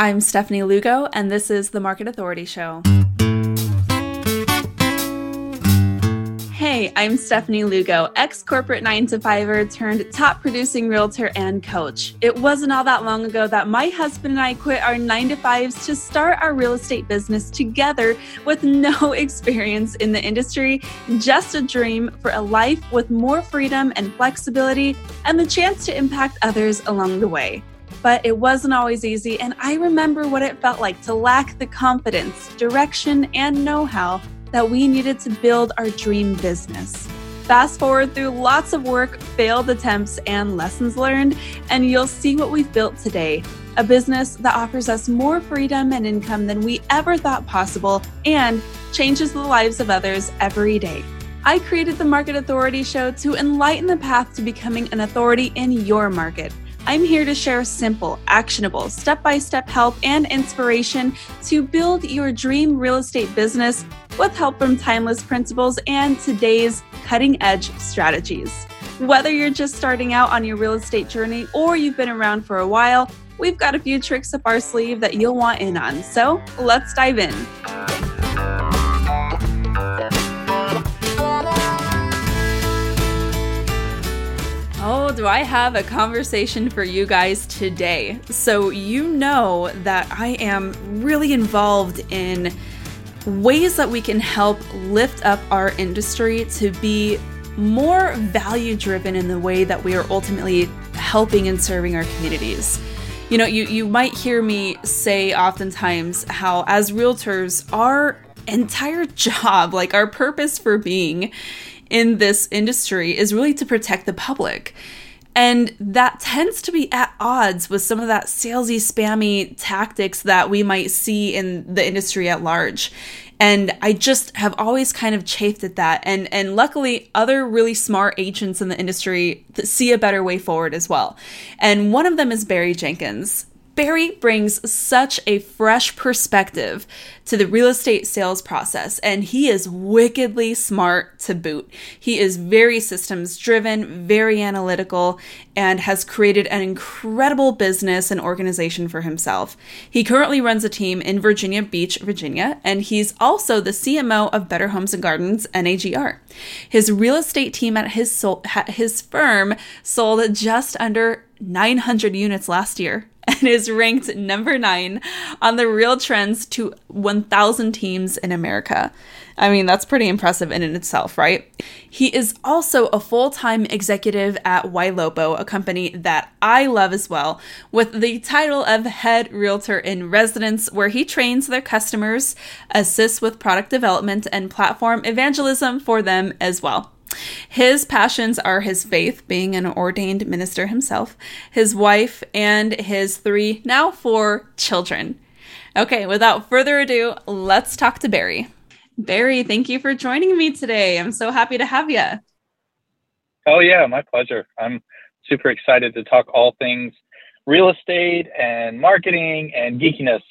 I'm Stefanie Lugo, and this is the Market Authority Show. Hey, I'm Stefanie Lugo, ex corporate 9 to 5er turned top producing realtor and coach. It wasn't all that long ago that my husband and I quit our 9 to 5s to start our real estate business together with no experience in the industry, just a dream for a life with more freedom and flexibility and the chance to impact others along the way but it wasn't always easy, and I remember what it felt like to lack the confidence, direction, and know how that we needed to build our dream business. Fast forward through lots of work, failed attempts, and lessons learned, and you'll see what we've built today a business that offers us more freedom and income than we ever thought possible and changes the lives of others every day. I created the Market Authority Show to enlighten the path to becoming an authority in your market. I'm here to share simple, actionable, step by step help and inspiration to build your dream real estate business with help from timeless principles and today's cutting edge strategies. Whether you're just starting out on your real estate journey or you've been around for a while, we've got a few tricks up our sleeve that you'll want in on. So let's dive in. Oh, do I have a conversation for you guys today? So, you know that I am really involved in ways that we can help lift up our industry to be more value driven in the way that we are ultimately helping and serving our communities. You know, you, you might hear me say oftentimes how, as realtors, our entire job, like our purpose for being, in this industry is really to protect the public. And that tends to be at odds with some of that salesy, spammy tactics that we might see in the industry at large. And I just have always kind of chafed at that. And and luckily, other really smart agents in the industry see a better way forward as well. And one of them is Barry Jenkins. Barry brings such a fresh perspective to the real estate sales process, and he is wickedly smart to boot. He is very systems driven, very analytical, and has created an incredible business and organization for himself. He currently runs a team in Virginia Beach, Virginia, and he's also the CMO of Better Homes and Gardens, NAGR. His real estate team at his, sol- his firm sold just under 900 units last year and is ranked number nine on the Real Trends to 1,000 teams in America. I mean, that's pretty impressive in and itself, right? He is also a full time executive at Ylopo, a company that I love as well, with the title of Head Realtor in Residence, where he trains their customers, assists with product development, and platform evangelism for them as well. His passions are his faith, being an ordained minister himself, his wife, and his three, now four children. Okay, without further ado, let's talk to Barry. Barry, thank you for joining me today. I'm so happy to have you. Oh, yeah, my pleasure. I'm super excited to talk all things real estate and marketing and geekiness,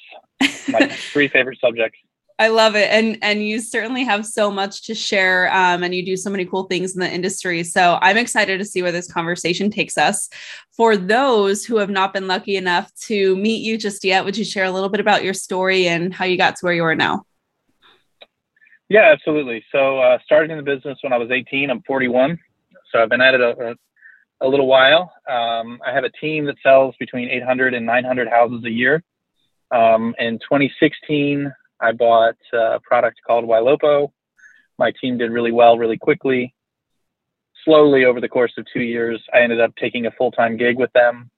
my three favorite subjects. I love it, and and you certainly have so much to share, um, and you do so many cool things in the industry. So I'm excited to see where this conversation takes us. For those who have not been lucky enough to meet you just yet, would you share a little bit about your story and how you got to where you are now? Yeah, absolutely. So uh, started in the business when I was 18. I'm 41, so I've been at it a, a, a little while. Um, I have a team that sells between 800 and 900 houses a year. Um, in 2016, I bought a product called Ylopo. My team did really well, really quickly. Slowly, over the course of two years, I ended up taking a full time gig with them.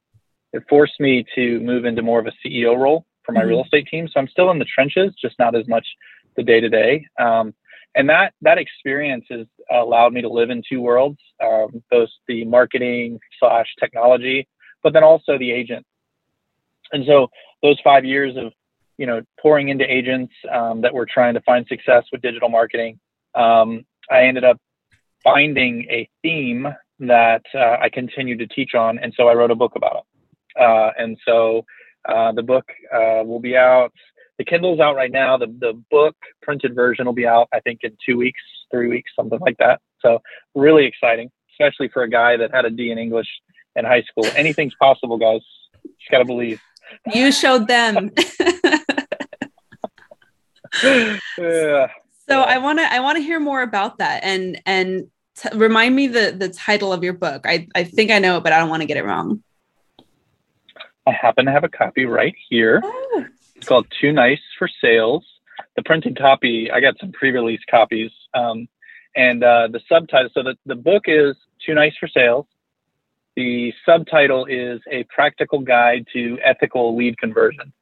It forced me to move into more of a CEO role for my mm-hmm. real estate team. So I'm still in the trenches, just not as much the day to day. And that that experience has allowed me to live in two worlds, um, both the marketing slash technology, but then also the agent. And so those five years of you know, pouring into agents um, that were trying to find success with digital marketing, um, I ended up finding a theme that uh, I continued to teach on, and so I wrote a book about it. Uh, and so uh, the book uh, will be out. The Kindle's out right now. The the book printed version will be out, I think, in two weeks, three weeks, something like that. So really exciting, especially for a guy that had a D in English in high school. Anything's possible, guys. Just gotta believe. You showed them. yeah. So I want to I want to hear more about that and and t- remind me the the title of your book. I I think I know it, but I don't want to get it wrong. I happen to have a copy right here. Oh. It's called Too Nice for Sales. The printed copy, I got some pre-release copies, um, and uh, the subtitle. So the the book is Too Nice for Sales. The subtitle is A Practical Guide to Ethical Lead Conversion.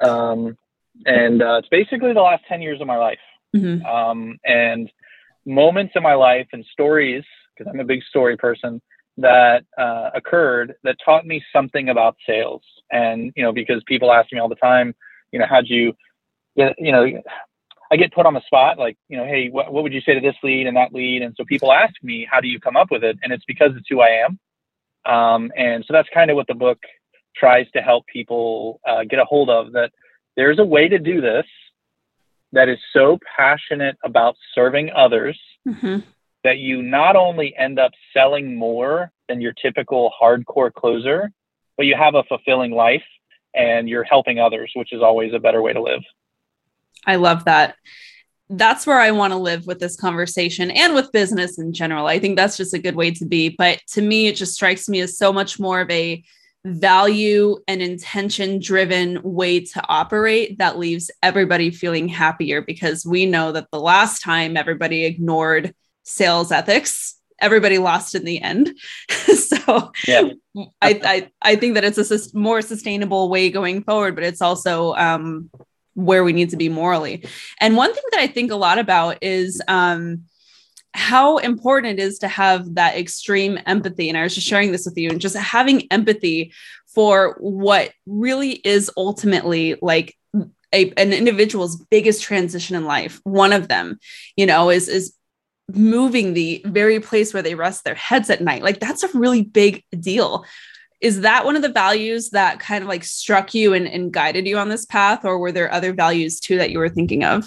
Um, and uh, it's basically the last 10 years of my life. Mm-hmm. Um, and moments in my life and stories, because I'm a big story person, that uh, occurred that taught me something about sales. And, you know, because people ask me all the time, you know, how'd you, you know, I get put on the spot, like, you know, hey, what, what would you say to this lead and that lead? And so people ask me, how do you come up with it? And it's because it's who I am. Um, and so that's kind of what the book tries to help people uh, get a hold of that there's a way to do this that is so passionate about serving others mm-hmm. that you not only end up selling more than your typical hardcore closer, but you have a fulfilling life and you're helping others, which is always a better way to live. I love that. That's where I want to live with this conversation and with business in general. I think that's just a good way to be. But to me, it just strikes me as so much more of a value and intention driven way to operate that leaves everybody feeling happier because we know that the last time everybody ignored sales ethics everybody lost in the end so yeah. I, I i think that it's a more sustainable way going forward but it's also um where we need to be morally and one thing that i think a lot about is um how important it is to have that extreme empathy. And I was just sharing this with you and just having empathy for what really is ultimately like a, an individual's biggest transition in life. One of them, you know, is, is moving the very place where they rest their heads at night. Like that's a really big deal. Is that one of the values that kind of like struck you and, and guided you on this path? Or were there other values too that you were thinking of?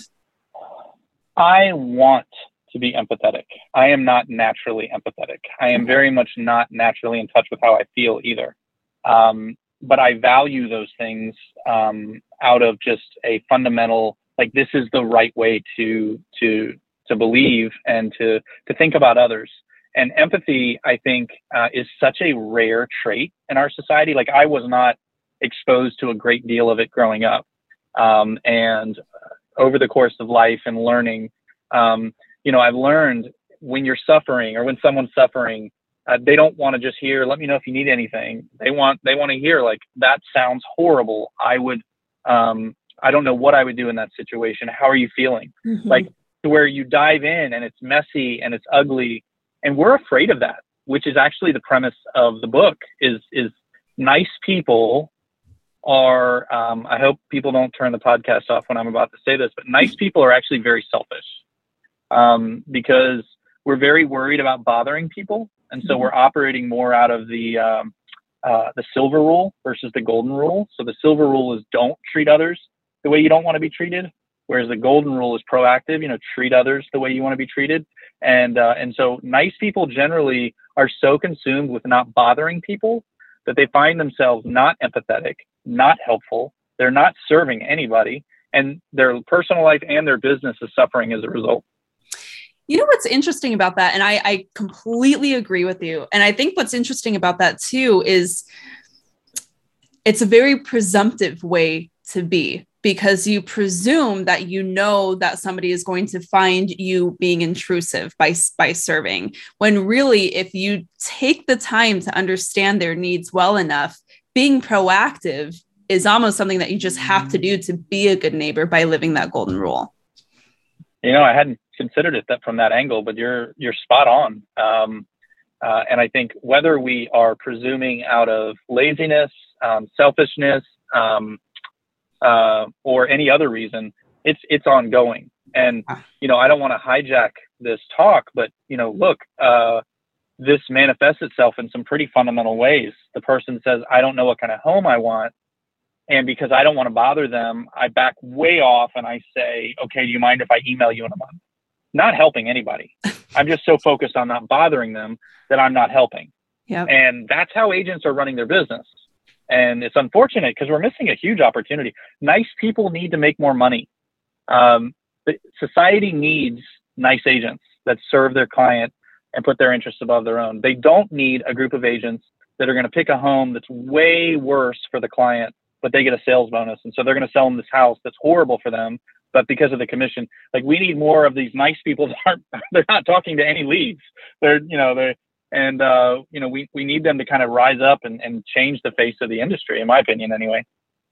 I want to be empathetic. I am not naturally empathetic. I am very much not naturally in touch with how I feel either. Um, but I value those things um, out of just a fundamental, like this is the right way to to to believe and to to think about others. And empathy, I think, uh, is such a rare trait in our society. Like I was not exposed to a great deal of it growing up, um, and over the course of life and learning, um, you know, I've learned when you're suffering or when someone's suffering, uh, they don't want to just hear, let me know if you need anything. They want, they want to hear like, that sounds horrible. I would, um, I don't know what I would do in that situation. How are you feeling? Mm-hmm. Like to where you dive in and it's messy and it's ugly. And we're afraid of that, which is actually the premise of the book is, is nice people are, um, I hope people don't turn the podcast off when I'm about to say this, but nice people are actually very selfish um, because we're very worried about bothering people, and so mm-hmm. we're operating more out of the um, uh, the silver rule versus the golden rule. So the silver rule is don't treat others the way you don't want to be treated, whereas the golden rule is proactive. You know, treat others the way you want to be treated, and uh, and so nice people generally are so consumed with not bothering people that they find themselves not empathetic, not helpful. They're not serving anybody, and their personal life and their business is suffering as a result. You know what's interesting about that? And I, I completely agree with you. And I think what's interesting about that too is it's a very presumptive way to be because you presume that you know that somebody is going to find you being intrusive by by serving when really if you take the time to understand their needs well enough being proactive is almost something that you just have to do to be a good neighbor by living that golden rule you know i hadn't considered it that from that angle, but you're you're spot on. Um, uh, and I think whether we are presuming out of laziness, um, selfishness, um, uh, or any other reason, it's it's ongoing. And ah. you know, I don't want to hijack this talk, but you know, look, uh, this manifests itself in some pretty fundamental ways. The person says, "I don't know what kind of home I want," and because I don't want to bother them, I back way off and I say, "Okay, do you mind if I email you in a month?" not helping anybody. I'm just so focused on not bothering them that I'm not helping. Yep. And that's how agents are running their business. And it's unfortunate because we're missing a huge opportunity. Nice people need to make more money. Um, society needs nice agents that serve their client and put their interests above their own. They don't need a group of agents that are going to pick a home that's way worse for the client, but they get a sales bonus. And so they're going to sell them this house that's horrible for them, but because of the commission, like we need more of these nice people that aren't, they're not talking to any leads. They're, you know, they're, and, uh, you know, we, we need them to kind of rise up and, and change the face of the industry, in my opinion, anyway.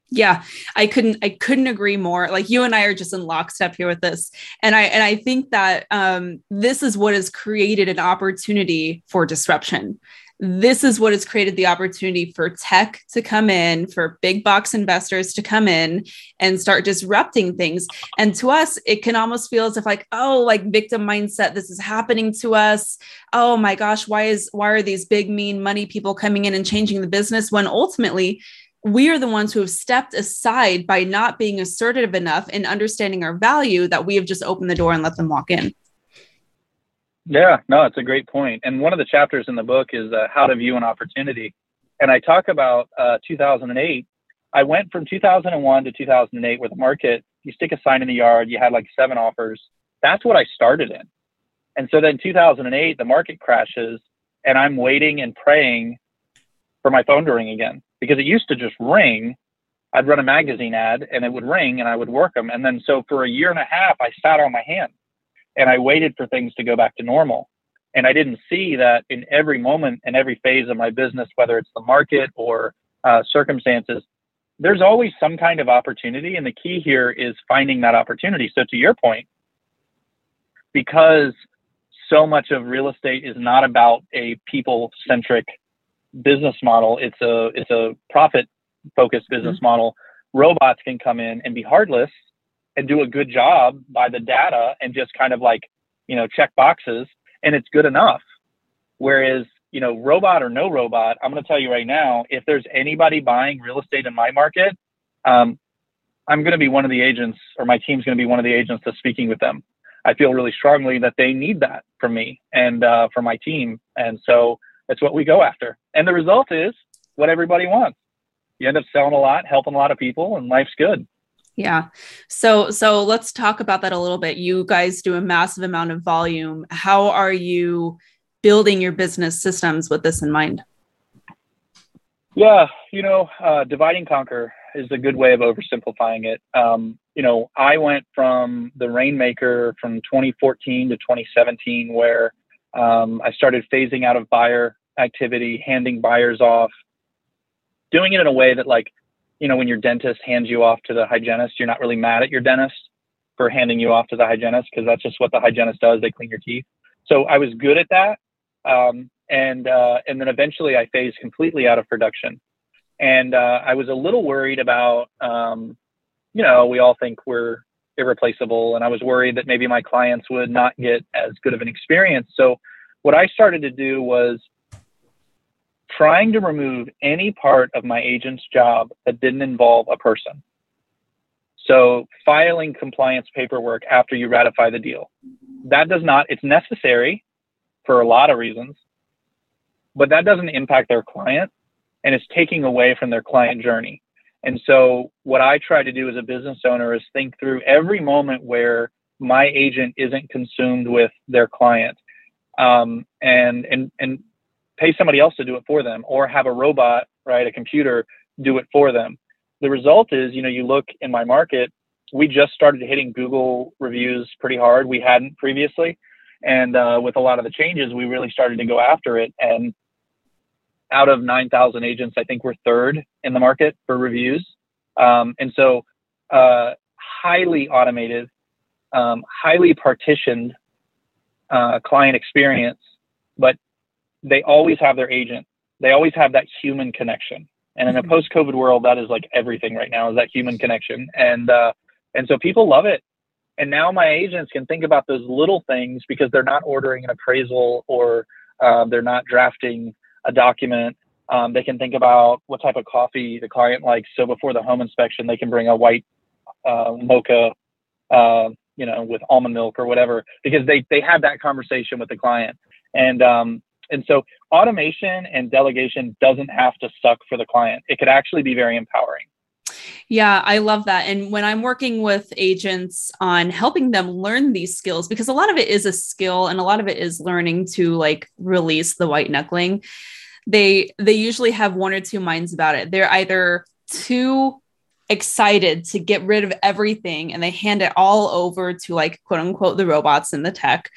Yeah, I couldn't I couldn't agree more. Like you and I are just in lockstep here with this. And I and I think that um this is what has created an opportunity for disruption. This is what has created the opportunity for tech to come in, for big box investors to come in and start disrupting things. And to us, it can almost feel as if like, oh, like victim mindset, this is happening to us. Oh my gosh, why is why are these big mean money people coming in and changing the business when ultimately we are the ones who have stepped aside by not being assertive enough in understanding our value that we have just opened the door and let them walk in. Yeah, no, it's a great point. And one of the chapters in the book is uh, how to view an opportunity. And I talk about uh, 2008. I went from 2001 to 2008 where the market, you stick a sign in the yard, you had like seven offers. That's what I started in. And so then 2008, the market crashes and I'm waiting and praying for my phone to ring again because it used to just ring. I'd run a magazine ad and it would ring and I would work them. And then so for a year and a half, I sat on my hands and I waited for things to go back to normal. And I didn't see that in every moment and every phase of my business, whether it's the market or uh, circumstances, there's always some kind of opportunity. And the key here is finding that opportunity. So, to your point, because so much of real estate is not about a people centric business model. It's a it's a profit focused business mm-hmm. model. Robots can come in and be heartless and do a good job by the data and just kind of like you know check boxes and it's good enough. Whereas you know robot or no robot, I'm going to tell you right now, if there's anybody buying real estate in my market, um, I'm going to be one of the agents, or my team's going to be one of the agents that's speaking with them. I feel really strongly that they need that from me and uh, from my team, and so that's what we go after. And the result is what everybody wants. You end up selling a lot, helping a lot of people, and life's good. Yeah. So so let's talk about that a little bit. You guys do a massive amount of volume. How are you building your business systems with this in mind? Yeah, you know, uh, divide and conquer is a good way of oversimplifying it. Um, you know, I went from the rainmaker from 2014 to 2017, where um, I started phasing out of buyer activity, handing buyers off, doing it in a way that, like, you know, when your dentist hands you off to the hygienist, you're not really mad at your dentist for handing you off to the hygienist because that's just what the hygienist does. They clean your teeth. So I was good at that. Um, and uh, and then eventually I phased completely out of production. And uh, I was a little worried about, um, you know, we all think we're irreplaceable. And I was worried that maybe my clients would not get as good of an experience. So what I started to do was trying to remove any part of my agent's job that didn't involve a person. So filing compliance paperwork after you ratify the deal. That does not, it's necessary for a lot of reasons, but that doesn't impact their client and it's taking away from their client journey. And so, what I try to do as a business owner is think through every moment where my agent isn't consumed with their client, um, and and and pay somebody else to do it for them, or have a robot, right, a computer, do it for them. The result is, you know, you look in my market, we just started hitting Google reviews pretty hard. We hadn't previously, and uh, with a lot of the changes, we really started to go after it. And out of 9,000 agents, I think we're third in the market for reviews. Um, and so, uh, highly automated, um, highly partitioned uh, client experience, but they always have their agent. They always have that human connection. And in a mm-hmm. post-COVID world, that is like everything right now is that human connection. And uh, and so people love it. And now my agents can think about those little things because they're not ordering an appraisal or uh, they're not drafting a document. Um, they can think about what type of coffee the client likes. So before the home inspection, they can bring a white uh, mocha, uh, you know, with almond milk or whatever, because they they have that conversation with the client. And um, and so automation and delegation doesn't have to suck for the client. It could actually be very empowering. Yeah, I love that. And when I'm working with agents on helping them learn these skills, because a lot of it is a skill and a lot of it is learning to like release the white knuckling, they they usually have one or two minds about it. They're either too excited to get rid of everything and they hand it all over to like quote unquote the robots and the tech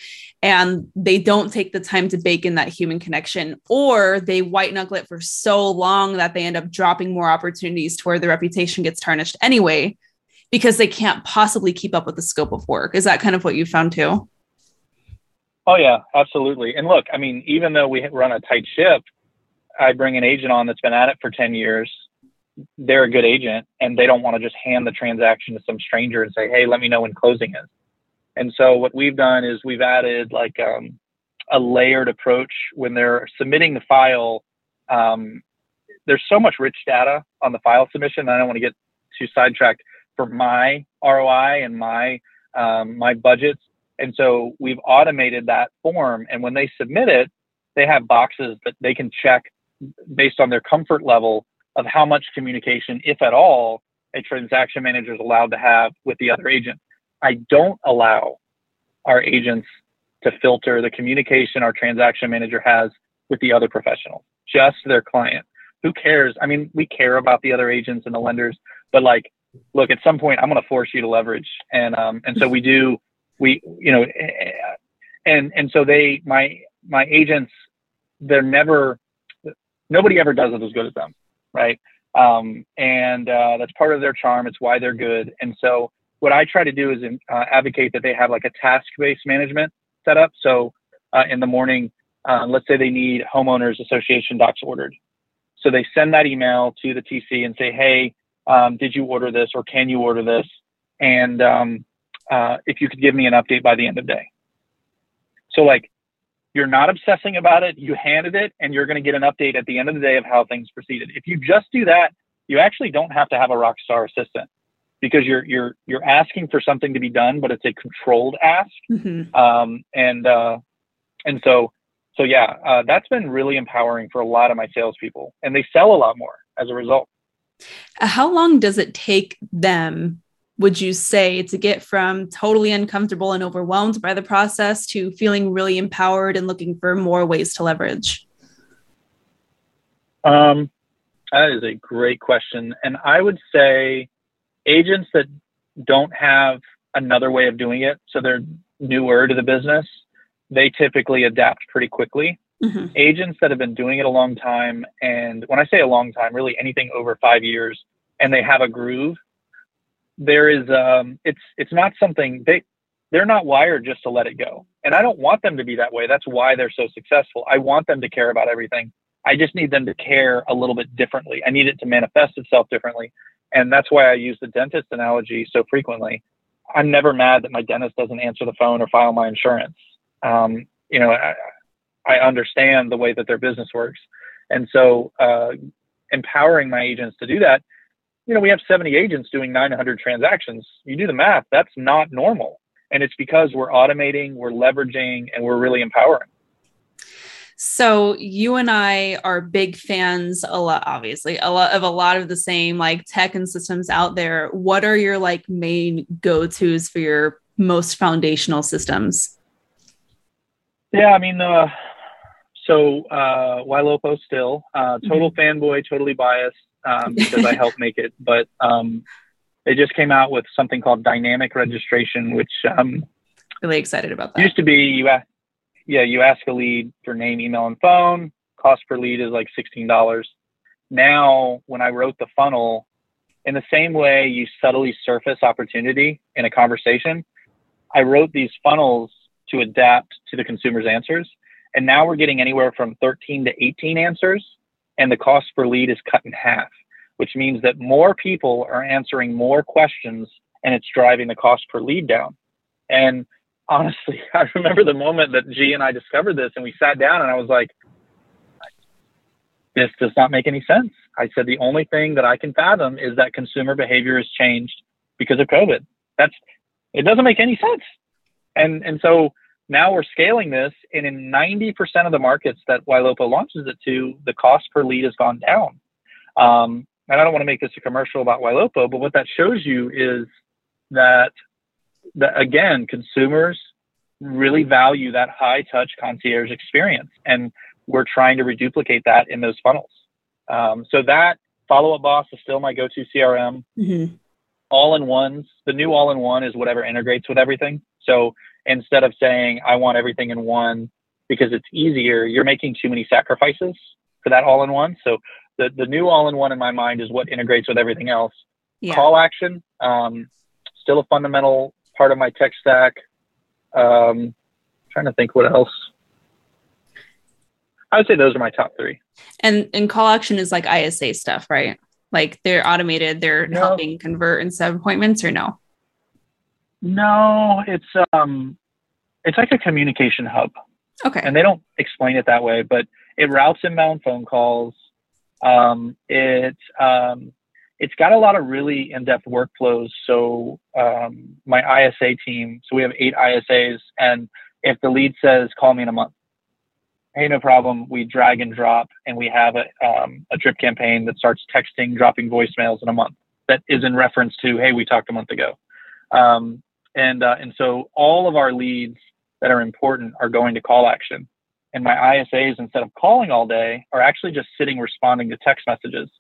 and they don't take the time to bake in that human connection or they white knuckle it for so long that they end up dropping more opportunities to where the reputation gets tarnished anyway because they can't possibly keep up with the scope of work. Is that kind of what you found too? Oh yeah absolutely. And look i mean even though we run a tight ship i bring an agent on that's been at it for 10 years they're a good agent and they don't want to just hand the transaction to some stranger and say, hey, let me know when closing is. And so what we've done is we've added like um, a layered approach when they're submitting the file. Um, there's so much rich data on the file submission. I don't want to get too sidetracked for my ROI and my um, my budgets. And so we've automated that form. And when they submit it, they have boxes that they can check based on their comfort level of how much communication, if at all, a transaction manager is allowed to have with the other agent. I don't allow our agents to filter the communication our transaction manager has with the other professionals, just their client. Who cares? I mean, we care about the other agents and the lenders, but like, look, at some point, I'm going to force you to leverage, and um, and so we do. We, you know, and and so they, my my agents, they're never. Nobody ever does it as good as them right? Um, and uh, that's part of their charm. It's why they're good. And so what I try to do is uh, advocate that they have like a task-based management setup. So uh, in the morning, uh, let's say they need homeowners association docs ordered. So they send that email to the TC and say, hey, um, did you order this or can you order this? And um, uh, if you could give me an update by the end of the day. So like you're not obsessing about it. You handed it, and you're going to get an update at the end of the day of how things proceeded. If you just do that, you actually don't have to have a rock star assistant because you're you're you're asking for something to be done, but it's a controlled ask. Mm-hmm. Um, and uh, and so so yeah, uh, that's been really empowering for a lot of my salespeople, and they sell a lot more as a result. How long does it take them would you say to get from totally uncomfortable and overwhelmed by the process to feeling really empowered and looking for more ways to leverage? Um, that is a great question. And I would say agents that don't have another way of doing it, so they're newer to the business, they typically adapt pretty quickly. Mm-hmm. Agents that have been doing it a long time, and when I say a long time, really anything over five years, and they have a groove, there is um, it's it's not something they they're not wired just to let it go. And I don't want them to be that way. That's why they're so successful. I want them to care about everything. I just need them to care a little bit differently. I need it to manifest itself differently. And that's why I use the dentist analogy so frequently. I'm never mad that my dentist doesn't answer the phone or file my insurance. Um, you know, I, I, understand the way that their business works. And so uh, empowering my agents to do that you know, we have 70 agents doing 900 transactions. You do the math, that's not normal. And it's because we're automating, we're leveraging, and we're really empowering. So you and I are big fans a lot obviously a lot of a lot of the same like tech and systems out there. What are your like main go-tos for your most foundational systems? Yeah, I mean uh so uh Ylopo still, uh total mm-hmm. fanboy, totally biased um, because I helped make it. But um, they just came out with something called dynamic registration, which um, really excited about that. Used to be you, ask, yeah, you ask a lead for name, email, and phone. Cost per lead is like sixteen dollars. Now, when I wrote the funnel, in the same way you subtly surface opportunity in a conversation, I wrote these funnels to adapt to the consumer's answers. And now we're getting anywhere from 13 to 18 answers and the cost per lead is cut in half, which means that more people are answering more questions and it's driving the cost per lead down. And honestly, I remember the moment that G and I discovered this and we sat down and I was like, this does not make any sense. I said, the only thing that I can fathom is that consumer behavior has changed because of COVID. That's, it doesn't make any sense. And, and so now we're scaling this, and in 90% of the markets that Ylopo launches it to, the cost per lead has gone down. Um, and I don't want to make this a commercial about Ylopo, but what that shows you is that, that again, consumers really value that high touch concierge experience. And we're trying to reduplicate that in those funnels. Um, so that follow up boss is still my go to CRM. Mm-hmm. All in ones, the new all in one is whatever integrates with everything. So instead of saying, I want everything in one because it's easier, you're making too many sacrifices for that all in one. So the, the new all in one in my mind is what integrates with everything else. Yeah. Call action, um, still a fundamental part of my tech stack. Um, trying to think what else. I would say those are my top three. And and call action is like ISA stuff, right? Like they're automated, they're no. helping convert and set appointments, or no? No, it's um, it's like a communication hub. Okay. And they don't explain it that way, but it routes inbound phone calls. Um, it um, it's got a lot of really in-depth workflows. So um, my ISA team, so we have eight ISAs, and if the lead says call me in a month, hey, no problem. We drag and drop, and we have a, um, a drip campaign that starts texting, dropping voicemails in a month that is in reference to, hey, we talked a month ago. Um, and, uh, and so all of our leads that are important are going to call action. And my ISAs, instead of calling all day, are actually just sitting responding to text messages.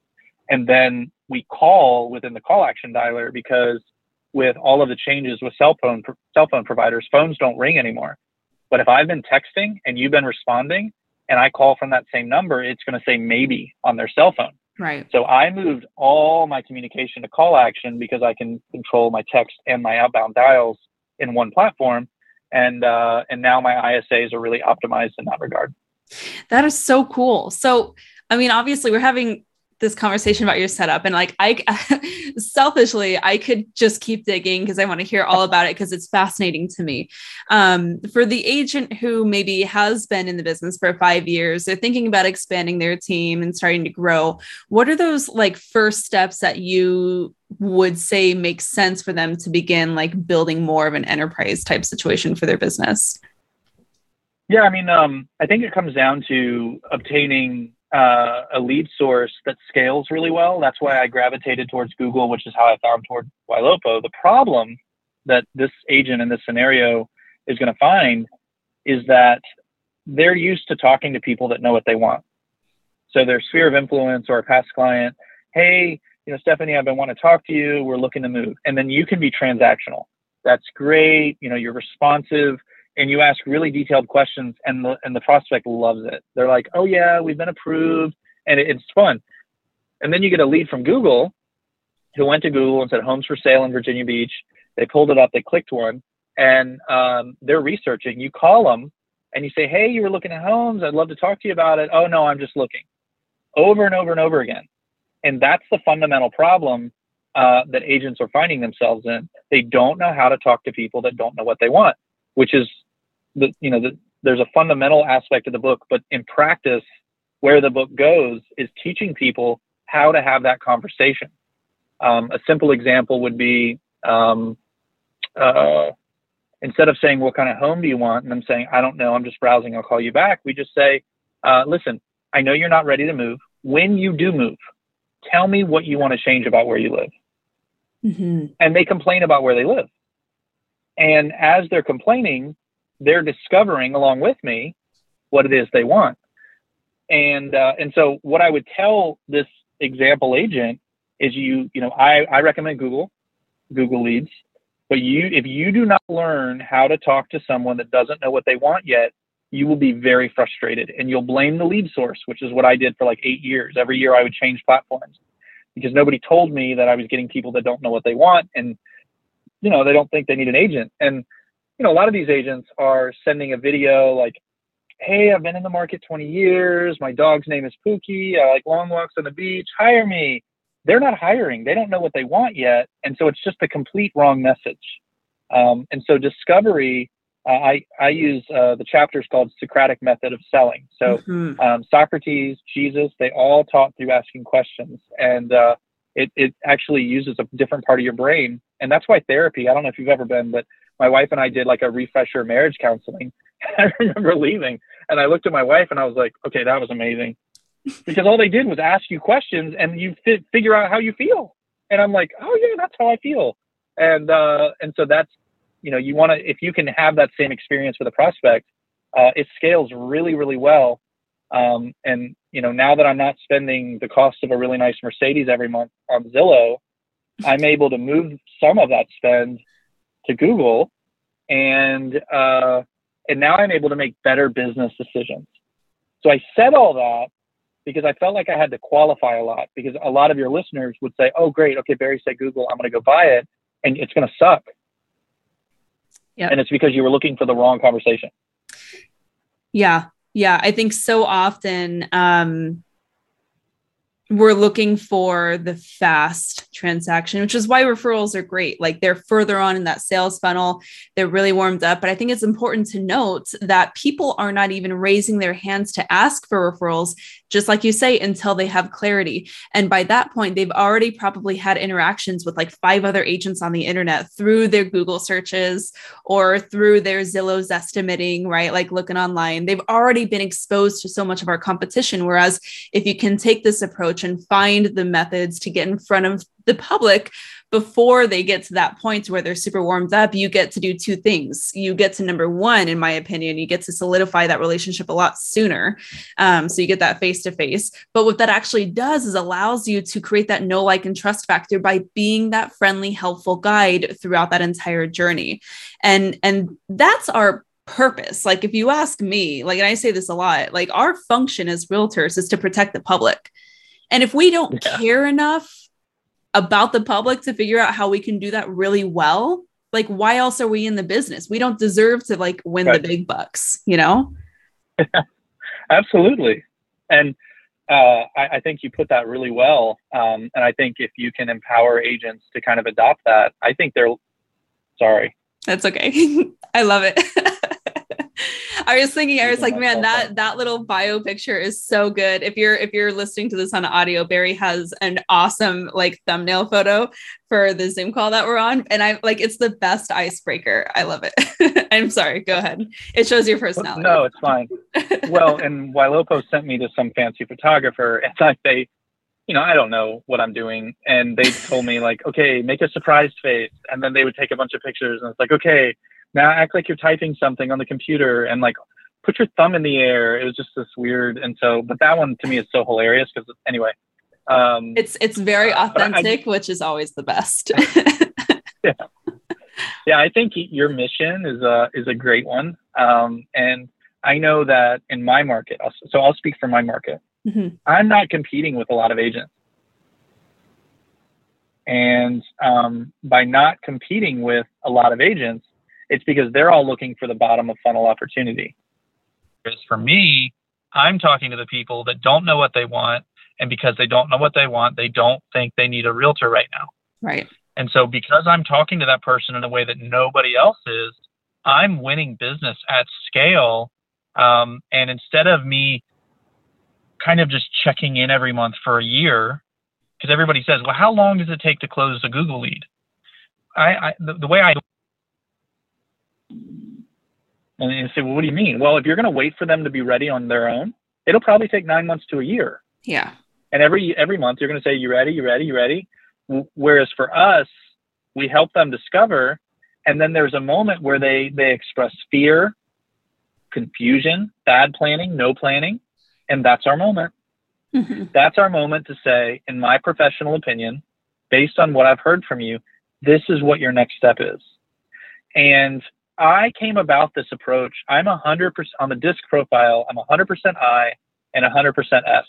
And then we call within the call action dialer because with all of the changes with cell phone cell phone providers, phones don't ring anymore. But if I've been texting and you've been responding and I call from that same number, it's going to say maybe on their cell phone. Right. So I moved all my communication to call action because I can control my text and my outbound dials in one platform. And uh, and now my ISAs are really optimized in that regard. That is so cool. So I mean, obviously, we're having this conversation about your setup. And like i selfishly i could just keep digging because i want to hear all about it because it's fascinating to me. Um, for the agent who maybe has been in the business for five years they're thinking about expanding their team and starting to grow. What are those like first steps that you would say make sense for them to begin like building more of an enterprise type situation for their business? Yeah i mean um, i think it comes down to obtaining uh, a lead source that scales really well. That's why I gravitated towards Google, which is how I found toward Ylopo. The problem that this agent in this scenario is going to find is that they're used to talking to people that know what they want. So their sphere of influence or a past client, hey, you know, Stefanie, I've been wanting to talk to you. We're looking to move. And then you can be transactional. That's great. You know, you're responsive and you ask really detailed questions and the and the prospect loves it. They're like oh yeah we've been approved and it, it's fun. And then you get a lead from google who went to google and said homes for sale in virginia beach. They pulled it up they clicked one and um, they're researching. You call them and you say hey you were looking at homes. I'd love to talk to you about it. Oh no i'm just looking. Over and over and over again. And that's the fundamental problem uh, that agents are finding themselves in. They don't know how to talk to people that don't know what they want which is the you know the, there's a fundamental aspect of the book, but in practice, where the book goes is teaching people how to have that conversation. Um, a simple example would be um, uh, instead of saying what kind of home do you want, and I'm saying I don't know, I'm just browsing, I'll call you back. We just say, uh, listen, I know you're not ready to move. When you do move, tell me what you want to change about where you live. Mm-hmm. And they complain about where they live. And as they're complaining, they're discovering along with me what it is they want. And uh, and so what I would tell this example agent is you you know I, I recommend Google, Google Leads, but you if you do not learn how to talk to someone that doesn't know what they want yet, you will be very frustrated and you'll blame the lead source, which is what I did for like eight years. Every year I would change platforms because nobody told me that I was getting people that don't know what they want and you know they don't think they need an agent and you know a lot of these agents are sending a video like hey i've been in the market 20 years. My dog's name is pookie. I like long walks on the beach. Hire me. They're not hiring. They don't know what they want yet and so it's just a complete wrong message. Um, and so discovery uh, I, I use uh, the chapters called Socratic method of selling. So mm-hmm. um, Socrates, Jesus, they all taught through asking questions, and uh, it it actually uses a different part of your brain and that's why therapy i don't know if you've ever been but my wife and i did like a refresher marriage counseling I remember leaving and I looked at my wife and I was like, okay, that was amazing. Because all they did was ask you questions and you fi- figure out how you feel. And I'm like, oh yeah, that's how I feel. And uh, and so that's you know you want to if you can have that same experience with a prospect, uh, it scales really really well. Um, and you know now that I'm not spending the cost of a really nice Mercedes every month on Zillow, I'm able to move some of that spend to Google, and uh, and now I'm able to make better business decisions. So I said all that because I felt like I had to qualify a lot because a lot of your listeners would say, "Oh, great, okay, Barry said Google, I'm going to go buy it," and it's going to suck. Yeah, and it's because you were looking for the wrong conversation. Yeah, yeah, I think so often um, we're looking for the fast transaction, which is why referrals are great. Like they're further on in that sales funnel, they're really warmed up. But I think it's important to note that people are not even raising their hands to ask for referrals, just like you say, until they have clarity. And by that point, they've already probably had interactions with like five other agents on the internet through their Google searches or through their Zillow's estimating, right? Like looking online. They've already been exposed to so much of our competition. Whereas if you can take this approach, and find the methods to get in front of the public before they get to that point where they're super warmed up, you get to do two things. You get to number one, in my opinion, you get to solidify that relationship a lot sooner. Um, so you get that face to face. But what that actually does is allows you to create that know, like, and trust factor by being that friendly, helpful guide throughout that entire journey. And and that's our purpose. Like if you ask me, like, and I say this a lot, like our function as realtors is to protect the public. And if we don't yeah. care enough about the public to figure out how we can do that really well, like why else are we in the business? We don't deserve to like win right. the big bucks, you know? Absolutely. And uh, I, I, think you put that really well. Um, and I think if you can empower agents to kind of adopt that, I think they're sorry. That's okay. I love it. I was thinking, I was like, man, that that little bio picture is so good. If you're if you're listening to this on audio, Barry has an awesome like thumbnail photo for the Zoom call that we're on, and I like it's the best icebreaker. I love it. I'm sorry. Go ahead. It shows your personality. No, it's fine. well, and Ylopo sent me to some fancy photographer, and I say, you know, I don't know what I'm doing. And they told me like, okay, make a surprised face. And then they would take a bunch of pictures and it's like, okay, now act like you're typing something on the computer and like put your thumb in the air. It was just this weird. And so, but that one to me is so hilarious because anyway, um, it's, it's very authentic, I, which is always the best. yeah. Yeah. I think your mission is a, is a great one. Um, and I know that in my market, so I'll speak for my market. Mm-hmm. I'm not competing with a lot of agents. And um, by not competing with a lot of agents, it's because they're all looking for the bottom of funnel opportunity. Because for me, I'm talking to the people that don't know what they want. And because they don't know what they want, they don't think they need a realtor right now. Right. And so because I'm talking to that person in a way that nobody else is, I'm winning business at scale. Um, and instead of me kind of just checking in every month for a year, because everybody says, well, how long does it take to close a Google lead? I, I the, the way I and you say, well, what do you mean? Well, if you're going to wait for them to be ready on their own, it'll probably take nine months to a year. Yeah. And every every month you're going to say, you ready? You ready? You ready? Whereas for us, we help them discover, and then there's a moment where they they express fear, confusion, bad planning, no planning, and that's our moment. Mm-hmm. That's our moment to say, in my professional opinion, based on what I've heard from you, this is what your next step is. And I came about this approach. I'm a hundred percent on the disc profile. I'm a hundred percent I and a hundred percent S.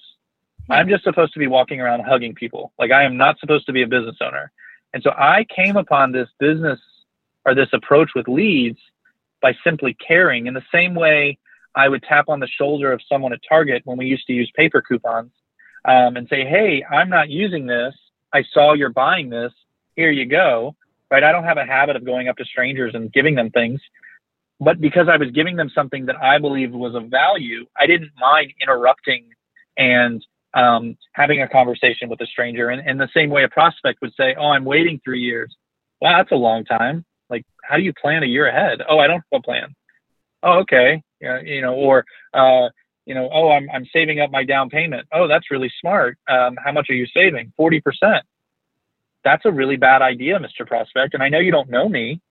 I'm just supposed to be walking around hugging people. Like I am not supposed to be a business owner. And so I came upon this business or this approach with leads by simply caring in the same way I would tap on the shoulder of someone at Target when we used to use paper coupons um, and say, Hey, I'm not using this. I saw you're buying this. Here you go right? I don't have a habit of going up to strangers and giving them things. But because I was giving them something that I believed was of value, I didn't mind interrupting and um, having a conversation with a stranger. And the same way a prospect would say, Oh, I'm waiting three years. Wow, that's a long time. Like, how do you plan a year ahead? Oh, I don't have a plan. Oh, okay. Yeah, you know, or uh, you know, oh, I'm I'm saving up my down payment. Oh, that's really smart. Um, how much are you saving? Forty percent. That's a really bad idea, Mr. Prospect. And I know you don't know me,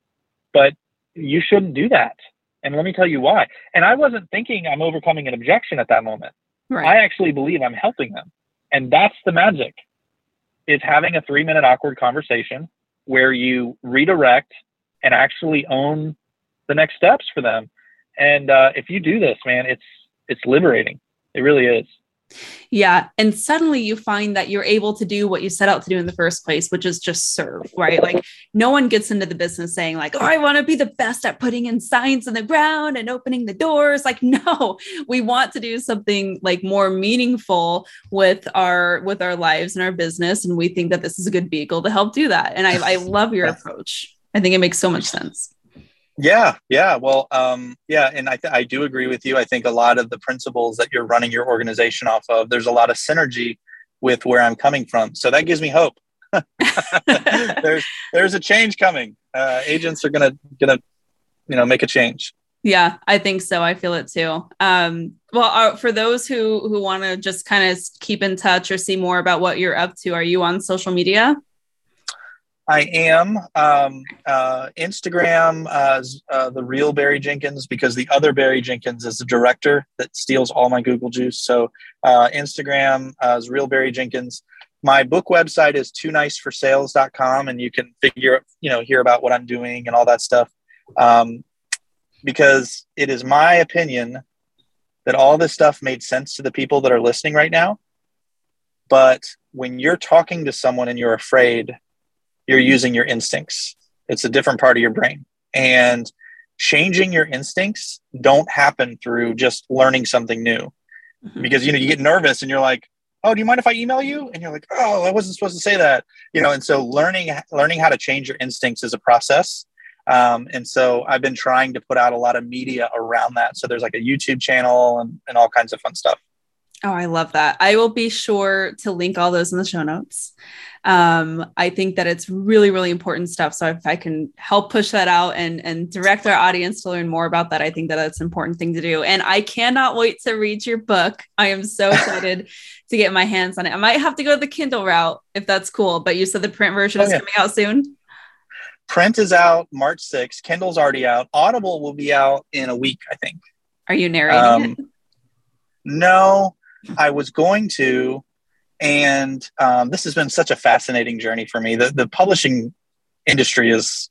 but you shouldn't do that. And let me tell you why. And I wasn't thinking I'm overcoming an objection at that moment. Right. I actually believe I'm helping them. And that's the magic is having a three minute awkward conversation where you redirect and actually own the next steps for them. And uh, if you do this, man, it's it's liberating. It really is. Yeah. And suddenly you find that you're able to do what you set out to do in the first place, which is just serve, right? Like no one gets into the business saying, like, oh, I want to be the best at putting in signs in the ground and opening the doors. Like, no, we want to do something like more meaningful with our with our lives and our business. And we think that this is a good vehicle to help do that. And I, I love your approach. I think it makes so much sense. Yeah, yeah. Well, um, yeah, and I, th- I do agree with you. I think a lot of the principles that you're running your organization off of, there's a lot of synergy with where I'm coming from. So that gives me hope. there's there's a change coming. Uh, agents are gonna gonna you know make a change. Yeah, I think so. I feel it too. Um, well, uh, for those who who want to just kind of keep in touch or see more about what you're up to, are you on social media? I am um, uh, Instagram, uh, uh, the real Barry Jenkins, because the other Barry Jenkins is the director that steals all my Google juice. So uh, Instagram uh, is real Barry Jenkins. My book website is too nice for sales.com, and you can figure, out, you know, hear about what I'm doing and all that stuff. Um, because it is my opinion that all this stuff made sense to the people that are listening right now. But when you're talking to someone and you're afraid, you're using your instincts. It's a different part of your brain. And changing your instincts don't happen through just learning something new. Mm-hmm. Because you know, you get nervous and you're like, "Oh, do you mind if I email you?" And you're like, "Oh, I wasn't supposed to say that." You know, and so learning learning how to change your instincts is a process. Um, and so I've been trying to put out a lot of media around that. So there's like a YouTube channel and, and all kinds of fun stuff. Oh, I love that. I will be sure to link all those in the show notes. Um, I think that it's really, really important stuff. So if I can help push that out and and direct our audience to learn more about that, I think that that's an important thing to do. And I cannot wait to read your book. I am so excited to get my hands on it. I might have to go the Kindle route if that's cool. But you said the print version oh, is yeah. coming out soon. Print is out March 6th. Kindle's already out. Audible will be out in a week, I think. Are you narrating um, it? No, I was going to, and um, this has been such a fascinating journey for me. The the publishing industry is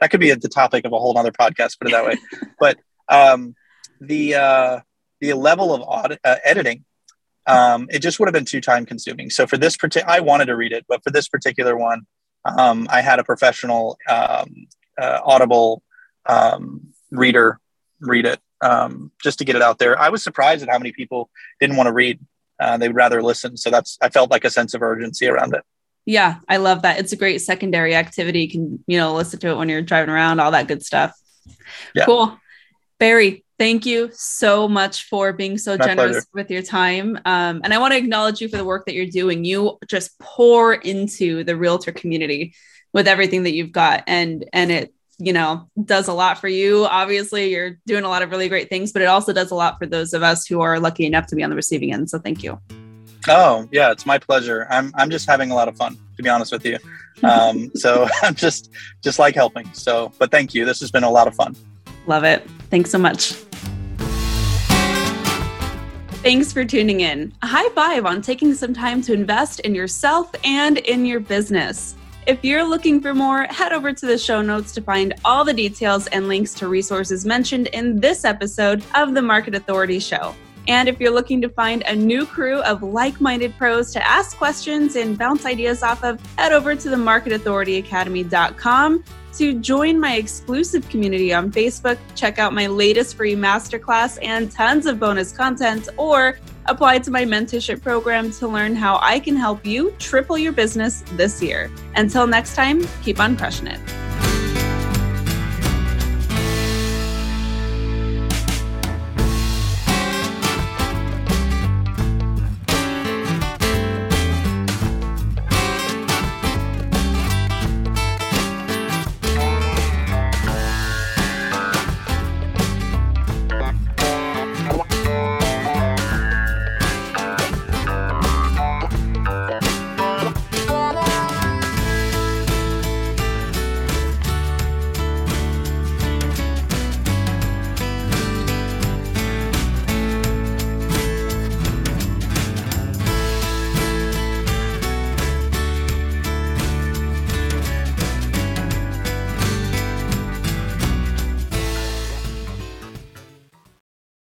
that could be the topic of a whole other podcast. Put it that way, but um, the uh, the level of audit, uh, editing, um, it just would have been too time consuming. So for this particular, I wanted to read it, but for this particular one, um, I had a professional um, uh, Audible um, reader read it um, just to get it out there. I was surprised at how many people didn't want to read; uh, they would rather listen. So that's I felt like a sense of urgency around it. Yeah, I love that. It's a great secondary activity. You can you know listen to it when you're driving around, all that good stuff. Yeah. Cool, Barry. Thank you so much for being so My generous pleasure. with your time. Um, and I want to acknowledge you for the work that you're doing. You just pour into the realtor community with everything that you've got, and and it you know, does a lot for you. Obviously, you're doing a lot of really great things, but it also does a lot for those of us who are lucky enough to be on the receiving end. So thank you. Oh, yeah, it's my pleasure. I'm I'm just having a lot of fun, to be honest with you. Um, so I'm just just like helping. So, but thank you. This has been a lot of fun. Love it. Thanks so much. Thanks for tuning in. A high five on taking some time to invest in yourself and in your business. If you're looking for more, head over to the show notes to find all the details and links to resources mentioned in this episode of the Market Authority Show. And if you're looking to find a new crew of like minded pros to ask questions and bounce ideas off of, head over to the marketauthorityacademy.com to join my exclusive community on Facebook, check out my latest free masterclass and tons of bonus content, or apply to my mentorship program to learn how I can help you triple your business this year. Until next time, keep on crushing it.